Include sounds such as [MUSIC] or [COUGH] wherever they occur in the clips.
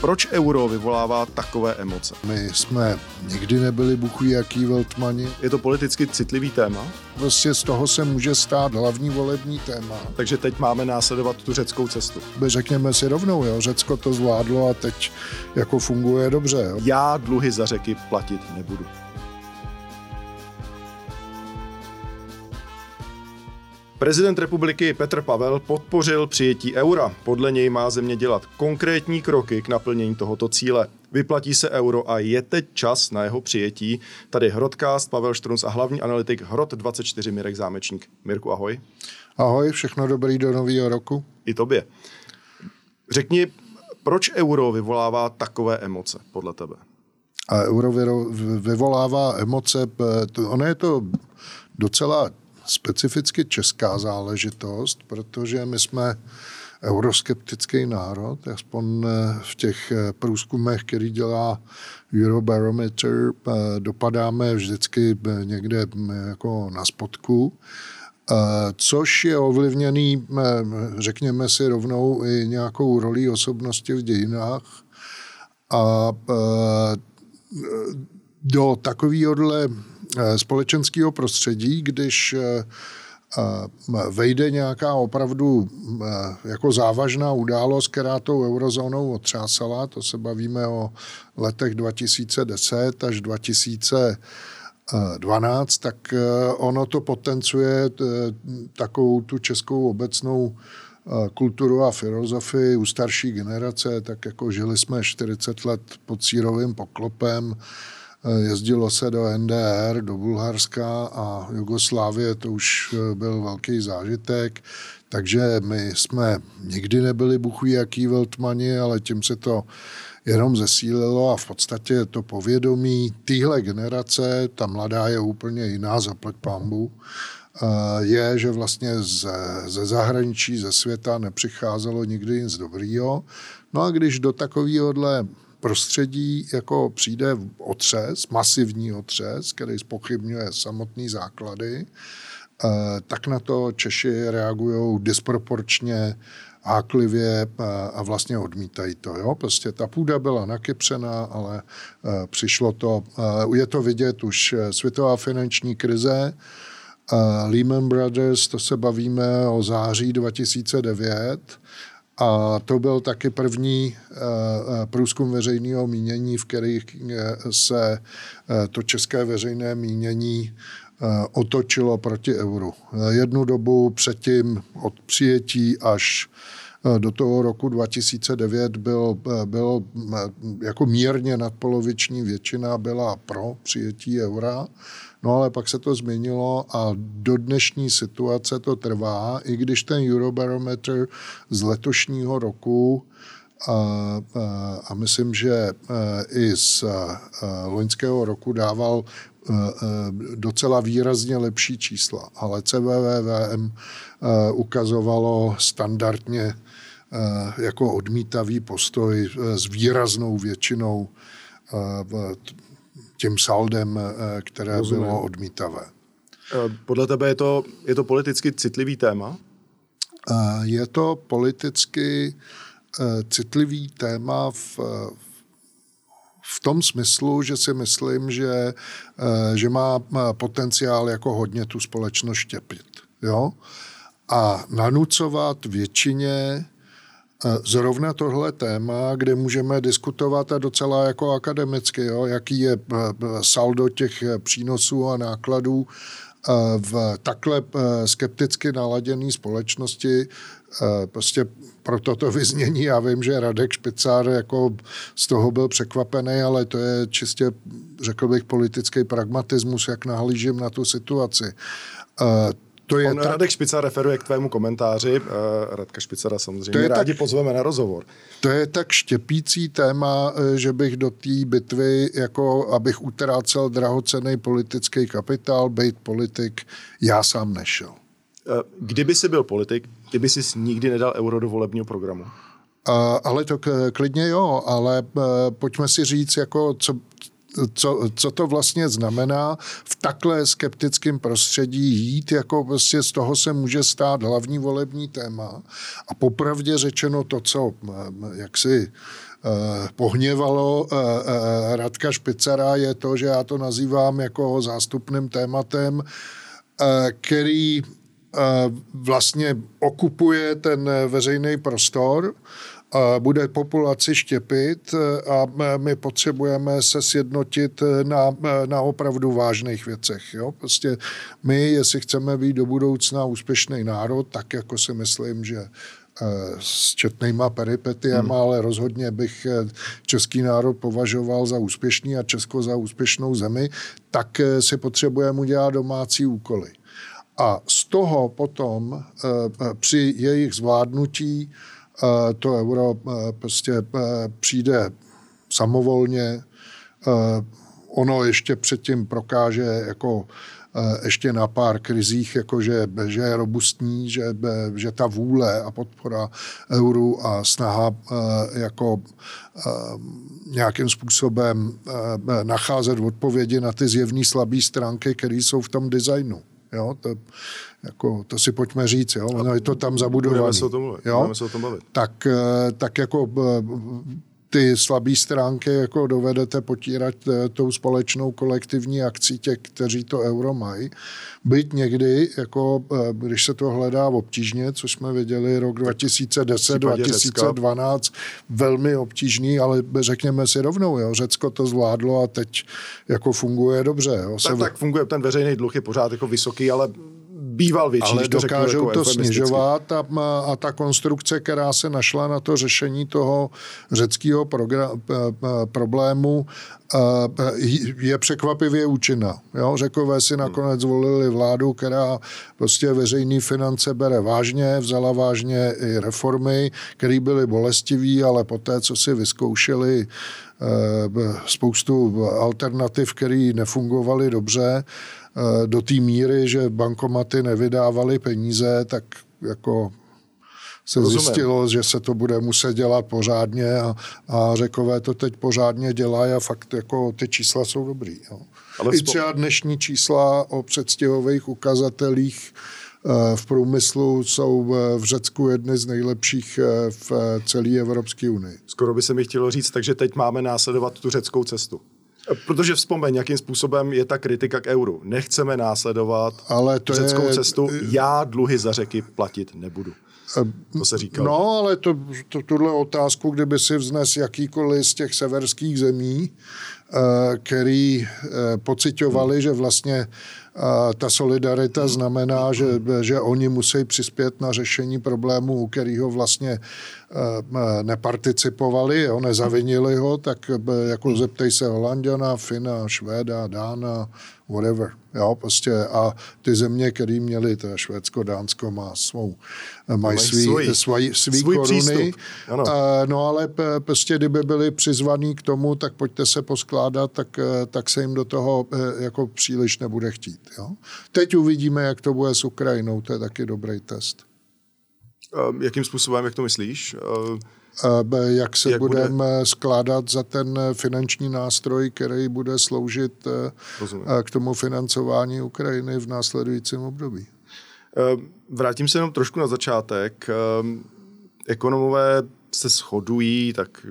Proč euro vyvolává takové emoce? My jsme nikdy nebyli buchují jaký veltmani. Je to politicky citlivý téma? Prostě z toho se může stát hlavní volební téma. Takže teď máme následovat tu řeckou cestu. Řekněme si rovnou, jo, Řecko to zvládlo a teď jako funguje dobře. Jo. Já dluhy za řeky platit nebudu. Prezident republiky Petr Pavel podpořil přijetí eura. Podle něj má země dělat konkrétní kroky k naplnění tohoto cíle. Vyplatí se euro a je teď čas na jeho přijetí. Tady Hrodcast, Pavel Štrunc a hlavní analytik Hrod24 Mirek Zámečník. Mirku, ahoj. Ahoj, všechno dobrý do nového roku. I tobě. Řekni, proč euro vyvolává takové emoce podle tebe? A euro vyvolává emoce, ono je to docela specificky česká záležitost, protože my jsme euroskeptický národ, aspoň eh, v těch eh, průzkumech, který dělá Eurobarometer, eh, dopadáme vždycky někde jako na spodku, což je ovlivněný, řekněme si rovnou, i nějakou rolí osobnosti v dějinách. A do takovéhohle společenského prostředí, když eh, eh, vejde nějaká opravdu jako závažná událost, která tou eurozónou otřásala, to se bavíme o letech 2010 až 2012, tak ono to potencuje takovou tu českou obecnou kulturu a filozofii u starší generace, tak jako žili jsme 40 let pod sírovým poklopem, Eh, jezdilo se do NDR, do Bulharska a Jugoslávie, to už eh, byl velký zážitek, takže my jsme nikdy nebyli buchují jaký veltmani, ale tím se to jenom zesílilo a v podstatě to povědomí téhle generace, ta mladá je úplně jiná, zaplať pambu, eh, je, že vlastně ze, ze zahraničí, ze světa nepřicházelo nikdy nic dobrýho. No a když do takovéhohle prostředí jako přijde otřes, masivní otřes, který spochybňuje samotný základy, eh, tak na to Češi reagují disproporčně háklivě eh, a vlastně odmítají to. Jo? Prostě ta půda byla nakypřená, ale eh, přišlo to, je to vidět už světová finanční krize, Lehman Brothers, to se bavíme o září 2009, a to byl taky první eh, eh, průzkum veřejného mínění, v kterých eh, se to české veřejné mínění otočilo proti euru. Jednu dobu předtím od přijetí až do toho roku 2009 byl, byl jako mírně nadpoloviční většina byla pro přijetí eura. No ale pak se to změnilo a do dnešní situace to trvá, i když ten Eurobarometer z letošního roku a, a, a myslím, že i z loňského roku dával docela výrazně lepší čísla, ale CVVM ukazovalo standardně jako odmítavý postoj s výraznou většinou tím saldem, eh, které Rozumím. bylo odmítavé. Eh, podle tebe je to, je to politicky citlivý téma? Eh, je to politicky citlivý téma v, v tom smyslu, že si myslím, že, že má potenciál jako hodně tu společnost štěpit. Jo? A nanucovat většině Zrovna tohle téma, kde můžeme diskutovat a docela jako akademicky, jo, jaký je eh, saldo těch eh, přínosů a nákladů eh, v takhle skepticky naladěné společnosti, prostě pro toto vyznění, já vím, že Radek Špicár jako z toho byl překvapený, ale to je čistě, řekl bych, politický pragmatismus, jak nahlížím na tu situaci to je On, tak... Radek Špica referuje k tvému komentáři. Uh, Radka Špicera samozřejmě to je rádi tak, pozveme na rozhovor. To je tak štěpící téma, eh, že bych do té bitvy, jako abych utrácel drahocený politický kapitál, být politik, já sám nešel. Uh, kdyby si byl politik, kdyby si nikdy nedal euro do volebního programu? Uh, ale to klidně jo, ale uh, pojďme si říct, jako co, co, co to vlastně znamená v takhle skeptickém prostředí jít, jako vlastně z toho se může stát hlavní volební téma. A popravdě řečeno to, co jak si pohněvalo Radka Špicara, je to, že já to nazývám jako zástupným tématem, který vlastně okupuje ten veřejný prostor bude populaci štěpit a my potřebujeme se sjednotit na, na opravdu vážných věcech. Jo? Prostě my, jestli chceme být do budoucna úspěšný národ, tak jako si myslím, že s četnýma peripetiema, hmm. ale rozhodně bych český národ považoval za úspěšný a Česko za úspěšnou zemi, tak si potřebujeme udělat domácí úkoly. A z toho potom při jejich zvládnutí to euro eh, prostě eh, přijde samovolně. Eh, ono ještě předtím prokáže jako ještě na pár krizích, jako že, že je robustní, že, že ta vůle a podpora euru a snaha jako nějakým způsobem nacházet odpovědi na ty zjevné slabé stránky, které jsou v tom designu. Jo, to, jako, to si pojďme říct, jo, no, je to tam zabudované. Budeme se o tom mluvit. Jo? Budeme se o tom bavit. Tak, eh, tak jako eh, ty slabé stránky jako dovedete potírat eh, tou společnou kolektivní akcí těch, kteří to euro mají. Byť někdy, jako, když se to hledá obtížně, což jsme viděli rok 2010, 2012, Řecka. velmi obtížný, ale řekněme si rovnou, jo, Řecko to zvládlo a teď jako funguje dobře. Jo, tak, se... tak funguje, ten veřejný dluh je pořád jako vysoký, ale býval větší. Ale dokážou to, jako snižovat a, a ta konstrukce, která se našla na to řešení toho řeckého problému, je překvapivě účinná. Jo? Řekové si nakonec zvolili vládu, která prostě veřejné finance bere vážně, vzala vážně i reformy, které byly bolestivé, ale poté, co si vyzkoušeli eh, spoustu alternativ, které nefungovaly dobře, Eh, do té míry, že bankomaty nevydávaly peníze, tak jako se Rozumím. zjistilo, že se to bude muset dělat pořádně a, a řekové to teď pořádně dělají a fakt jako ty čísla jsou dobrý. Jo. Ale I třeba dnešní čísla o předstihových ukazatelích eh, v průmyslu jsou v Řecku jedny z nejlepších eh, v celé Evropské unii. Skoro by se mi chtělo říct, takže teď máme následovat tu řeckou cestu. Protože vzpomeň, jakým způsobem je ta kritika k euru. Nechceme následovat ale to řeckou je... cestu. Já dluhy za řeky platit nebudu. To se říkalo. No, ale to, to, tuhle otázku, kdyby si vznes jakýkoliv z těch severských zemí, eh, který eh, pocitovali, že vlastně ta solidarita znamená, že, že oni musí přispět na řešení problému, u kterého vlastně eh, neparticipovali, jo, nezavinili ho, tak jako zeptej se Holanděna, Fina, Švéda, Dána, whatever. Jo, prostě a ty země, které měly, to Švédsko, Dánsko má svou, mají svý, svůj, svý, svý svůj koruny. Ano. A, no ale prostě, kdyby byli přizvaní k tomu, tak pojďte se poskládat, tak, tak se jim do toho jako příliš nebude chtít. Jo? Teď uvidíme, jak to bude s Ukrajinou, to je taky dobrý test. Jakým způsobem, jak to myslíš? jak se jak budeme bude... skládat za ten finanční nástroj, který bude sloužit eh, Rozumím. k tomu financování Ukrajiny v následujícím období. Eh, vrátím se jenom trošku na začátek. Eh, ekonomové se shodují, tak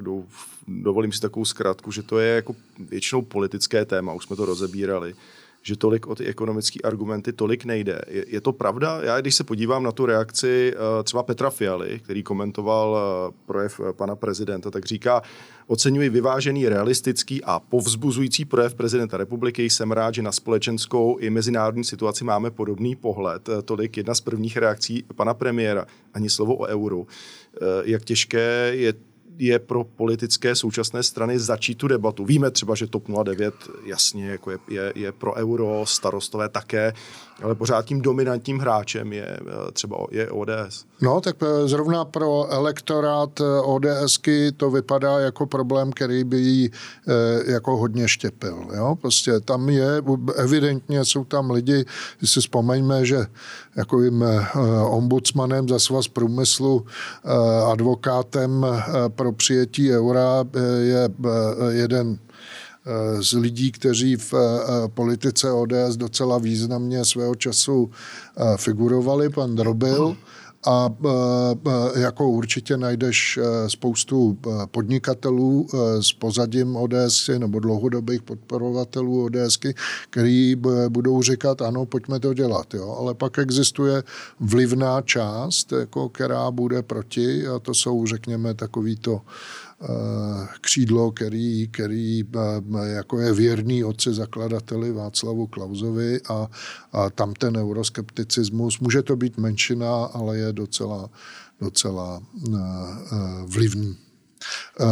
dovolím si takovou zkrátku, že to je jako většinou politické téma, už jsme to rozebírali že tolik o ty ekonomické argumenty tolik nejde. Je, je to pravda? Já, když se podívám na tu reakci uh, třeba Petra Fialy, který komentoval uh, projev uh, pana prezidenta, tak říká, oceňuji vyvážený, realistický a povzbuzující projev prezidenta republiky. Jsem rád, že na společenskou i mezinárodní situaci máme podobný pohled. Tolik jedna z prvních reakcí pana premiéra. Ani slovo o euru. Jak těžké je je pro politické současné strany začít tu debatu. Víme třeba, že TOP 09 jasně jako je, je, je pro euro, starostové také, ale pořád tím dominantním hráčem je eh, třeba je ODS. No, tak eh, zrovna pro elektorát eh, ODSky to vypadá jako problém, který by jí jako hodně štěpil. Jo? Prostě tam je, evidentně jsou tam lidi, když si vzpomeňme, že jako jim ombudsmanem za svaz průmyslu, advokátem pro přijetí eura je jeden Eh, z lidí, kteří v eh, politice ODS docela významně svého času eh, figurovali, pan Drobil, a jako určitě najdeš spoustu podnikatelů s pozadím ODSky nebo dlouhodobých podporovatelů ODSky, který budou říkat, ano, pojďme to dělat. Jo? Ale pak existuje vlivná část, jako, která bude proti a to jsou, řekněme, takovýto Eh, křídlo, který, který eh, jako je věrný otci zakladateli Václavu Klauzovi a, a tam ten euroskepticismus, může to být menšina, ale je docela, docela eh, vlivný.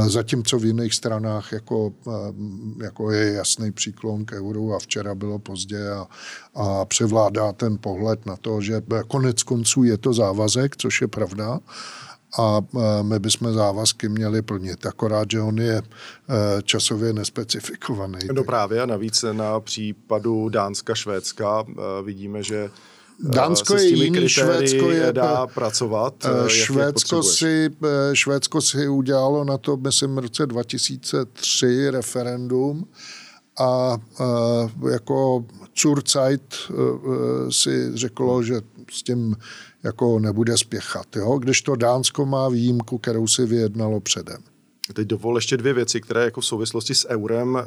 Zatímco v jiných stranách jako, jako je jasný příklon k euru a včera bylo pozdě a, a převládá ten pohled na to, že konec konců je to závazek, což je pravda, a e, my bychom závazky měli plnit, akorát, že on je e, časově nespecifikovaný. No právě a navíc na případu Dánska, Švédska e, vidíme, že Dánsko je jiný, Švédsko je dá pracovat. Švédsko si, Švédsko si udělalo na to, myslím, v roce 2003 referendum a jako Zurzeit si řeklo, že s tím jako nebude spěchat. Jo? Když to Dánsko má výjimku, kterou si vyjednalo předem. Teď dovol ještě dvě věci, které jako v souvislosti s eurem uh,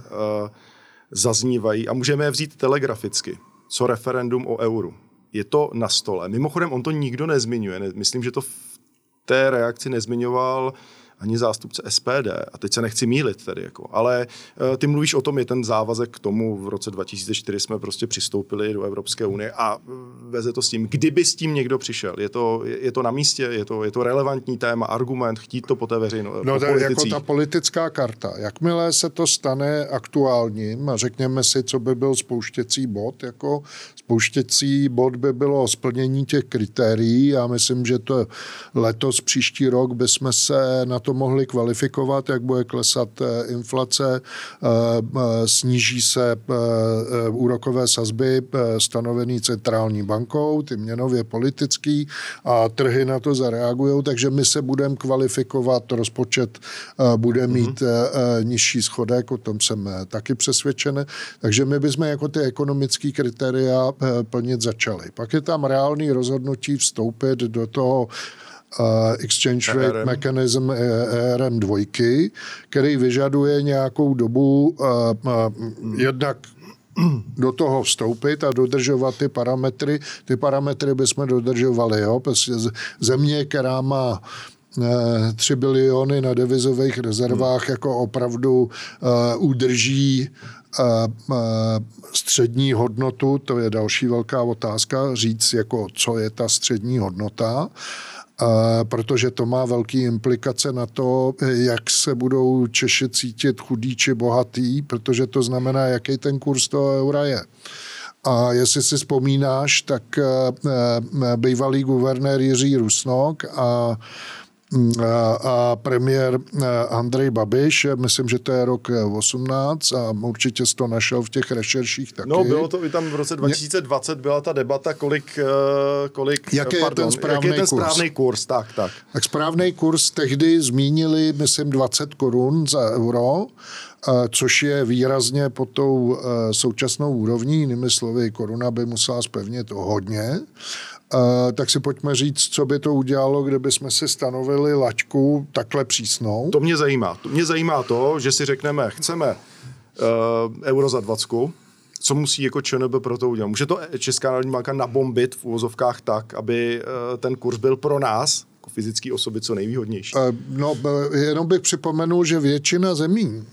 zaznívají a můžeme je vzít telegraficky. Co referendum o euru? Je to na stole. Mimochodem, on to nikdo nezmiňuje. Myslím, že to v té reakci nezmiňoval ani zástupce SPD. A teď se nechci mílit tedy, jako. ale uh, ty mluvíš o tom, je ten závazek k tomu, v roce 2004 jsme prostě přistoupili do Evropské unie a eh, veze to s tím, kdyby s tím někdo přišel. Je to, je, to na místě, je to, je to relevantní téma, argument, chtít to po té veřejnosti. No, to jako ta politická karta. Jakmile se to stane aktuálním a řekněme si, co by byl spouštěcí bod, jako spouštěcí bod by bylo splnění těch kritérií. Já myslím, že to letos, příští rok bychom se na to to mohli kvalifikovat, jak bude klesat eh, inflace, eh, eh, sníží se úrokové sazby stanovený centrální bankou, ty měnově politický a trhy na to zareagují, takže my se budeme kvalifikovat, rozpočet bude mhm. mít mm-hmm. nižší schodek, o tom jsem taky přesvědčen, takže my bychom jako ty ekonomické kritéria plnit začali. Pak je tam reálný rozhodnutí vstoupit do toho Exchange Rate ERM. Mechanism ERM2, který vyžaduje nějakou dobu uh, uh, jednak do toho vstoupit a dodržovat ty parametry. Ty parametry bychom dodržovali. Jo? Prostě země, která má 3 biliony na devizových rezervách hmm. jako opravdu uh, udrží uh, uh, střední hodnotu, to je další velká otázka, říct, jako, co je ta střední hodnota protože to má velké implikace na to, jak se budou Češi cítit chudí či bohatý, protože to znamená, jaký ten kurz toho eura je. A jestli si vzpomínáš, tak eh, eh, bývalý guvernér Jiří Rusnok a a premiér eh, Andrej Babiš, myslím, že to je rok 18 a určitě jsi to našel v těch rešerších taky. No, bylo to i tam v roce 2020 byla ta debata, kolik, eh, kolik jak je, pardon, ten správný jak je ten správný kurz. kurz. Tak, tak. tak správný kurz tehdy zmínili, myslím, 20 korun za euro, eh, což je výrazně pod tou současnou úrovní, jinými slovy, koruna by musela spevnit hodně. Uh, tak si pojďme říct, co by to udělalo, kdyby jsme si stanovili laťku takhle přísnou. To mě zajímá. To mě zajímá to, že si řekneme, chceme uh, euro za 20, co musí jako ČNB pro to udělat? Může to Česká národní banka nabombit v úvozovkách tak, aby uh, ten kurz byl pro nás, jako fyzické osoby, co nejvýhodnější? Uh, no, jenom bych připomenul, že většina zemí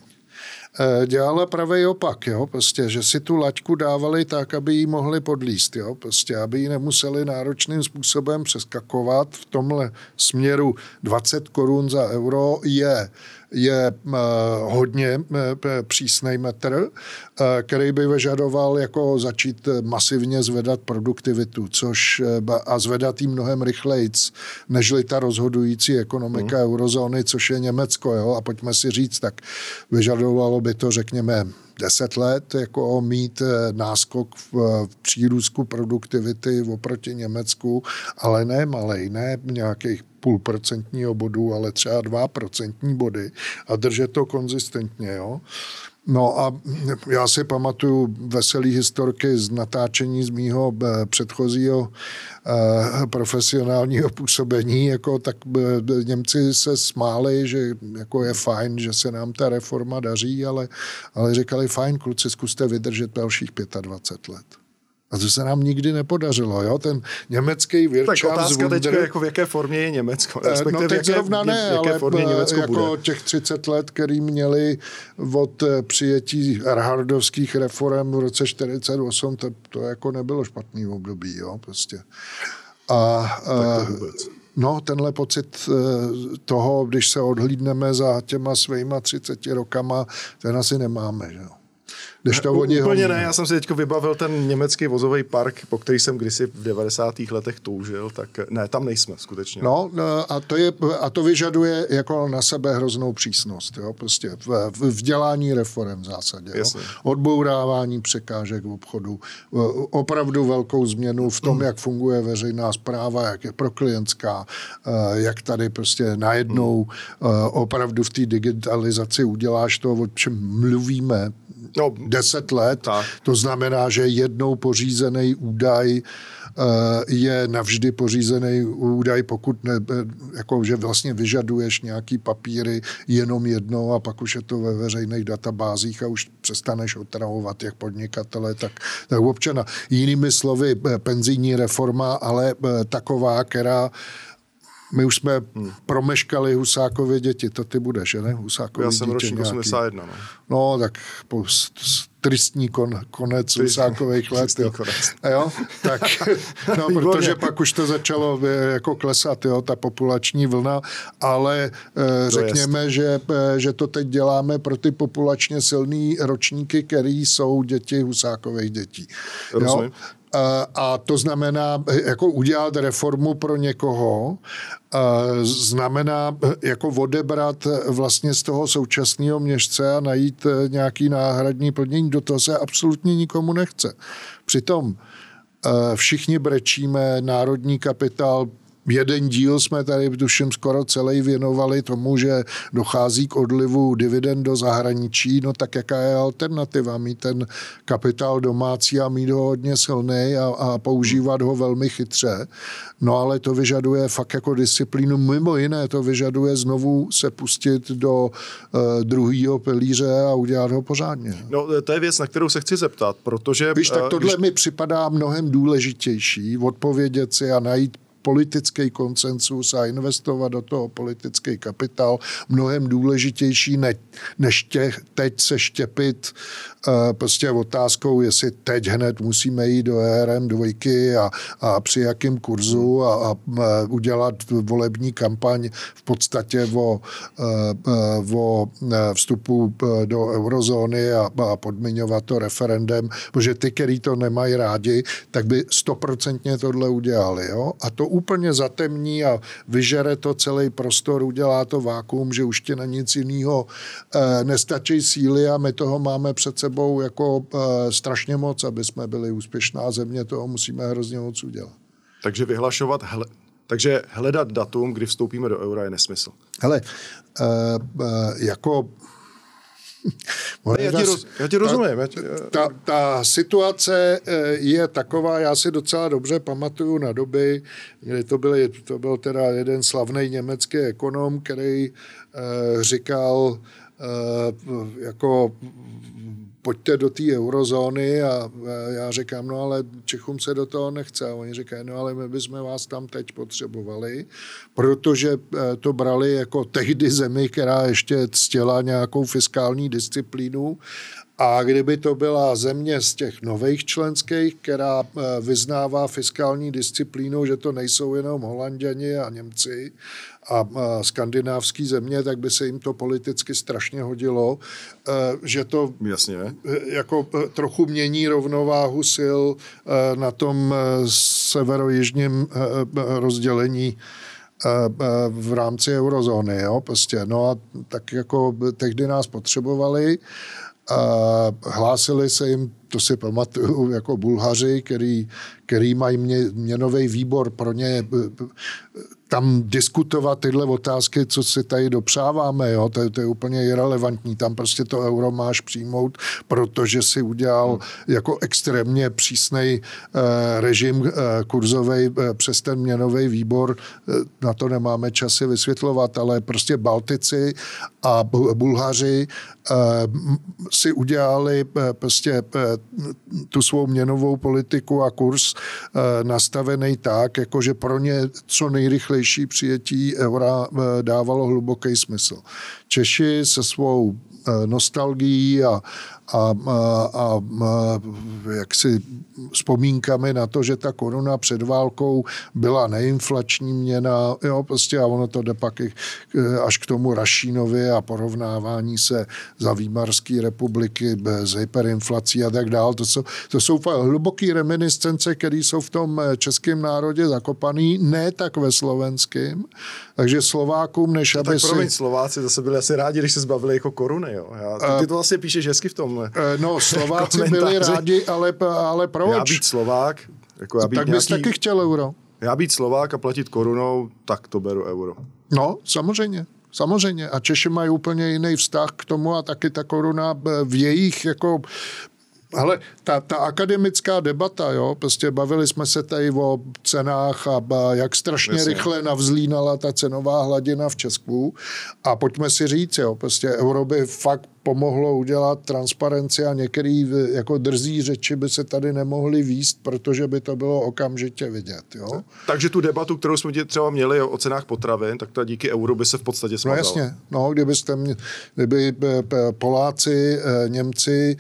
dělala pravý opak, jo, prostě, že si tu laťku dávali tak, aby ji mohli podlíst, jo, prostě, aby ji nemuseli náročným způsobem přeskakovat. V tomhle směru 20 korun za euro je je eh, hodně eh, přísný metr, eh, který by vyžadoval jako začít masivně zvedat produktivitu, což a zvedat jí mnohem rychleji, nežli ta rozhodující ekonomika mm. eurozóny, což je Německo. Jo? A pojďme si říct, tak vyžadovalo by to, řekněme, deset let jako mít náskok v, v přírůzku produktivity oproti Německu, ale ne malej, ne nějakých půl procentního bodu, ale třeba dva procentní body a držet to konzistentně. Jo? No a já si pamatuju veselý historky z natáčení z mýho eh, předchozího eh, profesionálního působení, jako tak eh, Němci se smáli, že jako je fajn, že se nám ta reforma daří, ale, ale říkali fajn, kluci, zkuste vydržet dalších 25 let. A to se nám nikdy nepodařilo. Jo? Ten německý Wirtschaft Tak otázka teď, jako v jaké formě je Německo? Eh, no teď jaké, zrovna ne, jaké ale formě Německo jako bude? těch 30 let, který měli od eh, přijetí Erhardovských reform v roce 48, to, to jako nebylo špatný období. Jo? Prostě. A, tak to eh, vůbec. No, tenhle pocit toho, když se odhlídneme za těma svýma 30 rokama, ten asi nemáme. Že Než to oni Úplně ho... ne, já jsem si teď vybavil ten německý vozový park, po který jsem kdysi v 90. letech toužil, tak ne, tam nejsme skutečně. No, no a to, je, a to vyžaduje jako na sebe hroznou přísnost, jo, prostě v, v dělání reform v zásadě. Jo. Odbourávání překážek v obchodu, opravdu velkou změnu v tom, jak funguje veřejná zpráva, jak je proklientská, eh, jak tady prostě najednou eh, opravdu v té digitalizaci uděláš to, o čem mluvíme no, 10 let. Tak. To znamená, že jednou pořízený údaj eh, je navždy pořízený údaj, pokud ne, jako, že vlastně vyžaduješ nějaký papíry jenom jednou a pak už je to ve veřejných databázích a už přestaneš otravovat jak podnikatele, tak, tak občana. Jinými slovy, eh, penzijní reforma, ale eh, taková, která my už jsme hmm. promeškali Husákově děti, to ty budeš, ne? Husákově Já jsem ročník 81, no. No, tak po tristní kon, konec Husákových let. Jo. Konec. A jo, tak, no, [LAUGHS] protože pak už to začalo eh, jako klesat, jo, ta populační vlna, ale eh, řekněme, že, eh, že to teď děláme pro ty populačně silný ročníky, který jsou děti Husákových dětí. Rozumím. Jo? A to znamená, jako udělat reformu pro někoho, znamená jako odebrat vlastně z toho současného měšce a najít nějaký náhradní plnění. Do toho se absolutně nikomu nechce. Přitom všichni brečíme, národní kapitál jeden díl jsme tady, tuším, skoro celý věnovali tomu, že dochází k odlivu dividend do zahraničí, no tak jaká je alternativa? Mít ten kapitál domácí a mít ho hodně silný a, a používat ho velmi chytře. No ale to vyžaduje fakt jako disciplínu. Mimo jiné to vyžaduje znovu se pustit do uh, druhého pilíře a udělat ho pořádně. No to je věc, na kterou se chci zeptat, protože... Víš, tak eh, tohle když... mi připadá mnohem důležitější, odpovědět si a najít politický koncensus a investovat do toho politický kapitál mnohem důležitější, ne, než tě, teď se štěpit uh, prostě otázkou, jestli teď hned musíme jít do ERM dvojky a, a při jakém kurzu a, a udělat volební kampaň v podstatě o, uh, o vstupu do eurozóny a, a podmiňovat to referendem, protože ty, který to nemají rádi, tak by stoprocentně tohle udělali. Jo? A to úplně zatemní a vyžere to celý prostor, udělá to vákuum, že už tě na nic jiného e, nestačí síly a my toho máme před sebou jako e, strašně moc, aby jsme byli úspěšná země, toho musíme hrozně moc udělat. Takže vyhlašovat, hele, takže hledat datum, kdy vstoupíme do eura, je nesmysl. Hele, e, e, jako [LAUGHS] já, ti roz, já ti rozumím. Ta, ta, ta situace eh, je taková, já si docela dobře pamatuju na doby, kdy to, byl, to byl teda jeden slavný německý ekonom, který uh, říkal, uh, jako pojďte do té eurozóny a já říkám, no ale Čechům se do toho nechce. A oni říkají, no ale my bychom vás tam teď potřebovali, protože eh, to brali jako tehdy zemi, která ještě ctěla nějakou fiskální disciplínu a kdyby to byla země z těch nových členských, která eh, vyznává fiskální disciplínu, že to nejsou jenom Holanděni a Němci a skandinávský země, tak by se jim to politicky strašně hodilo, eh, že to Jasně. Eh, jako trochu mění rovnováhu sil na tom severo-jižním rozdělení v rámci eurozóny. Jo? Prostě. No a tak jako tehdy nás potřebovali hlásili se jim, to si pamatuju, jako Bulhaři, který, který mají mě, měnový výbor pro ně tam diskutovat tyhle otázky, co si tady dopřáváme, jo, to, to je úplně irrelevantní. Tam prostě to euro máš přijmout, protože si udělal hmm. jako extrémně přísný eh, režim eh, kurzový eh, přes ten měnový výbor. Eh, na to nemáme časy vysvětlovat, ale prostě Baltici a Bulhaři si udělali eh, prostě eh, tu svou měnovou politiku a kurz eh, nastavený tak, jakože pro ně co nejrychleji rychlejší přijetí eura eh, dávalo hluboký smysl. Češi se svou eh, nostalgií a, a, a, a, jaksi vzpomínkami na to, že ta koruna před válkou byla neinflační měna, jo, prostě a ono to jde pak až k tomu Rašínovi a porovnávání se za Výmarské republiky z hyperinflací a tak dále. To jsou, to jsou hluboké reminiscence, které jsou v tom českém národě zakopaný, ne tak ve slovenském, takže Slovákům, než no, aby tak si... promiň, Slováci zase byli asi rádi, když se zbavili jako koruny, jo. Já, ty, ty to vlastně píšeš hezky v tom. No, [LAUGHS] Slováci byli rádi, ale, ale proč? Já být Slovák, jako já být tak bys nějaký, taky chtěl euro. Já být Slovák a platit korunou, tak to beru euro. No, samozřejmě. Samozřejmě. A Češi mají úplně jiný vztah k tomu a taky ta koruna v jejich jako ale ta, ta akademická debata, jo, prostě bavili jsme se tady o cenách a, a jak strašně Jasně. rychle navzlínala ta cenová hladina v Česku a pojďme si říct, jo, prostě euro by fakt pomohlo udělat transparenci a některý jako drzí řeči by se tady nemohly výst, protože by to bylo okamžitě vidět. Jo? Takže tu debatu, kterou jsme třeba měli o cenách potravin, tak ta díky euru by se v podstatě smazala. No jasně, no, kdybyste mě, kdyby Poláci, eh, Němci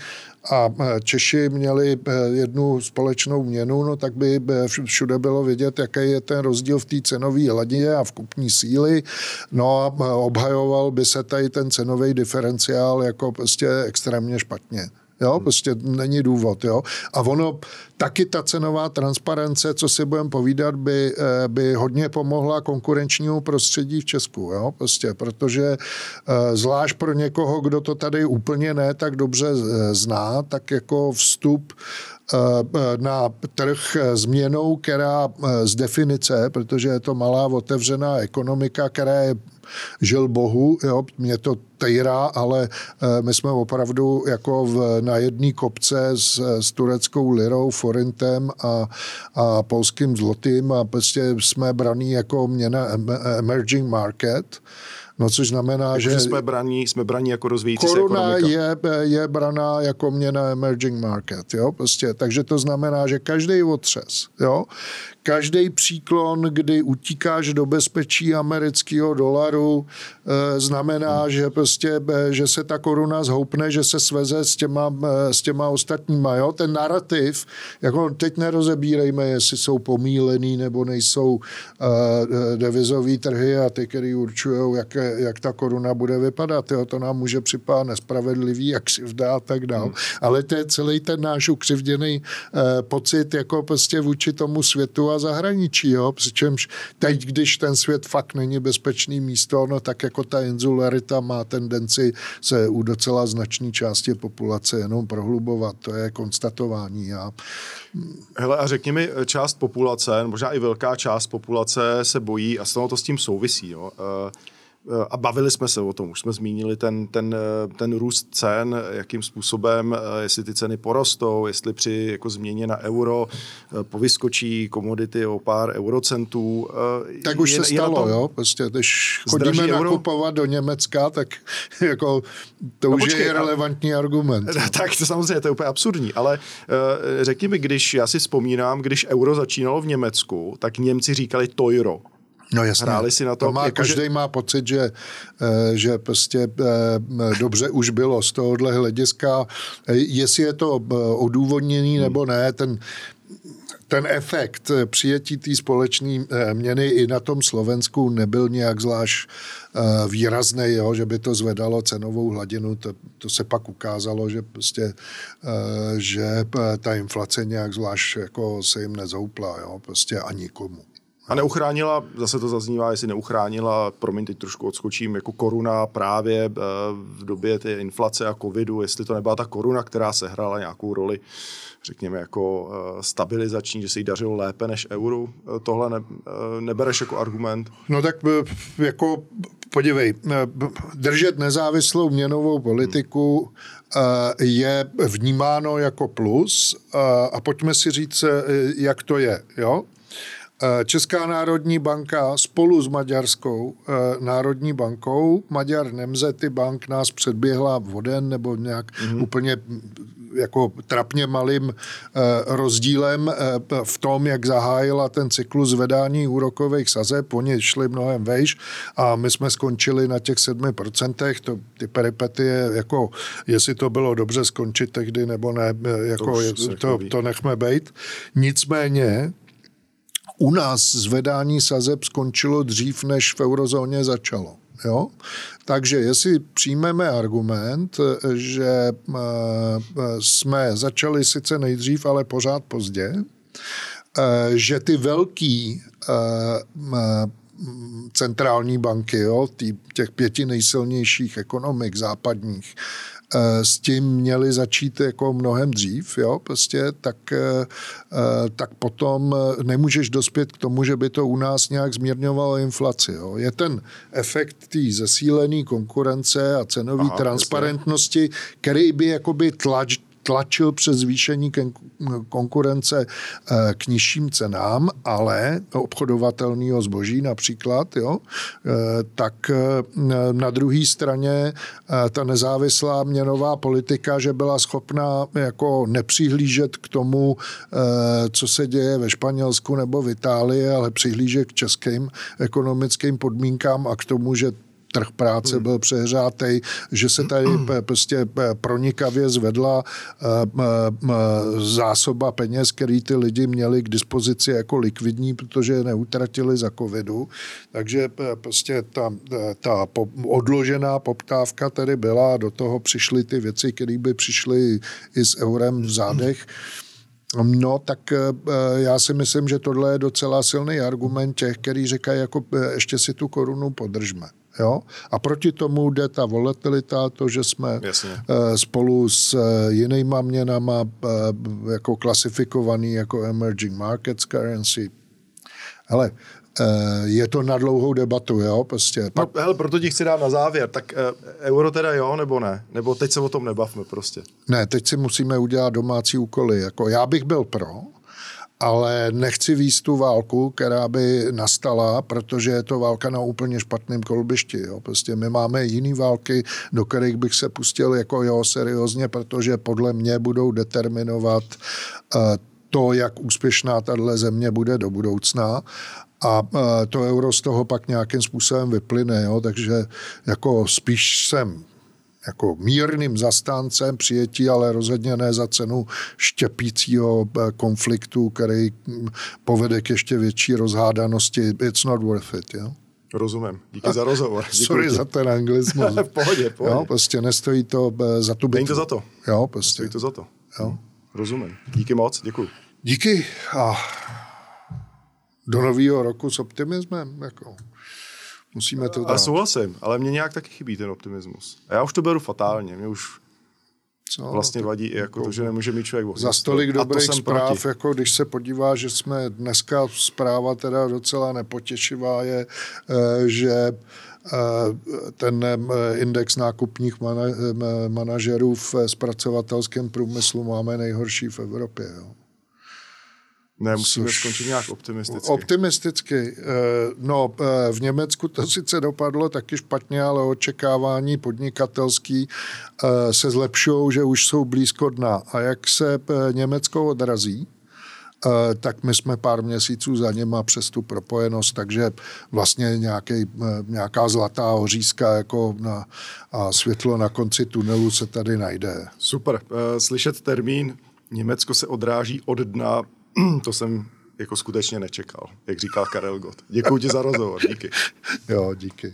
a eh, Češi měli eh, jednu společnou měnu, no tak by všude bylo vidět, jaký je ten rozdíl v té cenové hladině a v kupní síly. No a obhajoval by se tady ten cenový diferenciál jako prostě extrémně špatně. Jo, prostě není důvod, jo. A ono, taky ta cenová transparence, co si budeme povídat, by, eh, by hodně pomohla konkurenčnímu prostředí v Česku, jo, prostě, protože eh, zvlášť pro někoho, kdo to tady úplně ne tak dobře eh, zná, tak jako vstup na trh změnou, která z definice, protože je to malá otevřená ekonomika, která je žil bohu, jo, mě to tejrá, ale eh, my jsme opravdu jako v, na jedné kopce s, s tureckou lirou, forintem a, a polským zlotým a prostě jsme braní jako měna emerging market. No což znamená, tak, že... jsme braní, jsme braní jako rozvíjící koruna se je, je braná jako měna emerging market, jo, prostě. Takže to znamená, že každý otřes, jo, každý příklon, kdy utíkáš do bezpečí amerického dolaru, e, znamená, že prostě, e, že se ta koruna zhoupne, že se sveze s těma, e, s těma ostatníma. Jo? Ten narrativ, jako teď nerozebírejme, jestli jsou pomílený nebo nejsou devizové trhy a ty, který určují, jak, jak ta koruna bude vypadat. Jo? To nám může připadat nespravedlivý, jak si vdá a tak dál. Hmm. Ale to je celý ten náš ukřivděný pocit jako prostě vůči tomu světu a zahraničí, jo? přičemž teď, když ten svět fakt není bezpečný místo, no tak jako ta insularita má tendenci se u docela značné části populace jenom prohlubovat, to je konstatování. A... Hele, a řekni mi, část populace, možná i velká část populace se bojí a toho to s tím souvisí. Jo? Uh a bavili jsme se o tom, už jsme zmínili ten, ten, ten růst cen, jakým způsobem, eh, jestli ty ceny porostou, jestli při jako změně na euro eh, povyskočí komodity o pár eurocentů. Eh, tak už je, se stalo, tom, jo, prostě, když chodíme nakupovat do Německa, tak [LAUGHS] jako to no už počkej, je relevantní a, argument. [LAUGHS] Tak to samozřejmě, to je úplně absurdní, ale řekni mi, když, já si vzpomínám, když euro začínalo v Německu, tak Němci říkali Tojro. No jasně. Hráli si na to. to má, jako, každý že... má pocit, že, eh, že prostě eh, dobře už bylo z tohohle hlediska. Eh, jestli je to odůvodněný hmm. nebo ne, ten ten efekt přijetí té společné měny i na tom Slovensku nebyl nějak zvlášť výrazný, jo, že by to zvedalo cenovou hladinu. To, to se pak ukázalo, že prostě, že ta inflace nějak zvlášť jako se jim nezoupla, jo, prostě a nikomu. A neuchránila, zase to zaznívá, jestli neuchránila, promiň, teď trošku odskočím, jako koruna právě eh, v době té inflace a covidu, jestli to nebyla ta koruna, která sehrála nějakou roli, řekněme, jako eh, stabilizační, že se jí dařilo lépe než euro. Eh, tohle ne, nebereš jako argument? No tak jako podívej, držet nezávislou měnovou politiku je vnímáno jako plus a pojďme si říct, jak to je. Jo? Eh, Česká národní banka spolu s Maďarskou eh, národní bankou, Maďar Nemzety bank nás předběhla voden nebo nějak mm-hmm. úplně jako trapně malým eh, rozdílem v tom, jak zahájila ten cyklus zvedání úrokových sazeb. Oni šli mnohem vejš a my jsme skončili na těch 7%. To, ty peripetie, jako jestli to bylo dobře skončit tehdy nebo ne, jako to, to, to nechme být. Nicméně u nás zvedání sazeb skončilo dřív, než v eurozóně začalo. Jo? Takže jestli přijmeme argument, že eh, jsme začali sice nejdřív, ale pořád pozdě, eh, že ty velký eh, centrální banky, jo, těch pěti nejsilnějších ekonomik západních, Eh, s tím měli začít jako mnohem dřív, jo, prostě, tak, eh, eh, tak potom nemůžeš dospět k tomu, že by to u nás nějak zmírňovalo inflaci. Jo. Je ten efekt té zesílené konkurence a cenové transparentnosti, který by jakoby tlač, tlačil přes zvýšení konkurence eh, k nižším cenám, ale obchodovatelného zboží například, jo, eh, tak eh, na druhé straně ta nezávislá měnová politika, že byla schopná jako nepřihlížet k tomu, co se děje ve Španělsku nebo v Itálii, ale přihlížet k českým ekonomickým podmínkám a k tomu, že trh práce hmm. byl přehřátej, že se tady prostě pronikavě zvedla zásoba peněz, který ty lidi měli k dispozici jako likvidní, protože je neutratili za covidu. Takže prostě ta, ta odložená poptávka tady byla, do toho přišly ty věci, které by přišly i s eurem v zádech. No, tak já si myslím, že tohle je docela silný argument těch, který říkají, jako ještě si tu korunu podržme. Jo? A proti tomu jde ta volatilita, to, že jsme Jasně. Eh, spolu s eh, jinýma měnama eh, jako klasifikovaný jako emerging markets currency. Hele, je to na dlouhou debatu, jo, prostě. No, hele, proto ti chci dát na závěr, tak euro teda jo, nebo ne? Nebo teď se o tom nebavme prostě? Ne, teď si musíme udělat domácí úkoly, jako já bych byl pro, ale nechci výst tu válku, která by nastala, protože je to válka na úplně špatném kolbišti. Jo. Prostě my máme jiný války, do kterých bych se pustil jako jo, seriózně, protože podle mě budou determinovat uh, to, jak úspěšná tahle země bude do budoucna a uh, to euro z toho pak nějakým způsobem vyplyne, jo, takže jako spíš jsem jako mírným zastáncem přijetí, ale rozhodně ne za cenu štěpícího eh, konfliktu, který hm, povede k ještě větší rozhádanosti. It's not worth it, jo? Rozumím. Díky za rozhovor. Díky [LAUGHS] Sorry za ten anglismus. v [LAUGHS] pohodě, pohodě. Jo, prostě nestojí to eh, za tu bitvu. Není to za to. Jo, prostě. Stojí to za to. Jo. Rozumím. Díky moc, děkuji. Díky a do nového roku s optimismem. Jako. Musíme to dát. Ale souhlasím, ale mě nějak taky chybí ten optimismus. A já už to beru fatálně, mě už co? vlastně vadí i jako, to, že nemůže mít člověk Za stolik dobrých zpráv, proti. jako když se podívá, že jsme dneska zpráva teda docela nepotěšivá je, eh, že eh, ten eh, index nákupních manažerů v zpracovatelském průmyslu máme nejhorší v Evropě. Jo. Ne, musíme Což skončit nějak optimisticky. Optimisticky. Eh, no, eh, v Německu to sice dopadlo taky špatně, ale očekávání podnikatelský eh, se zlepšují, že už jsou blízko dna. A jak se Německo odrazí, tak my jsme pár měsíců za něma přes tu propojenost, takže vlastně nějaký, nějaká zlatá hořízka jako na, a světlo na konci tunelu se tady najde. Super. Slyšet termín Německo se odráží od dna [CLEARS THROAT] to jsem jako skutečně nečekal, jak říkal Karel Gott. Děkuji ti za rozhovor, díky. [LAUGHS] Jo, díky.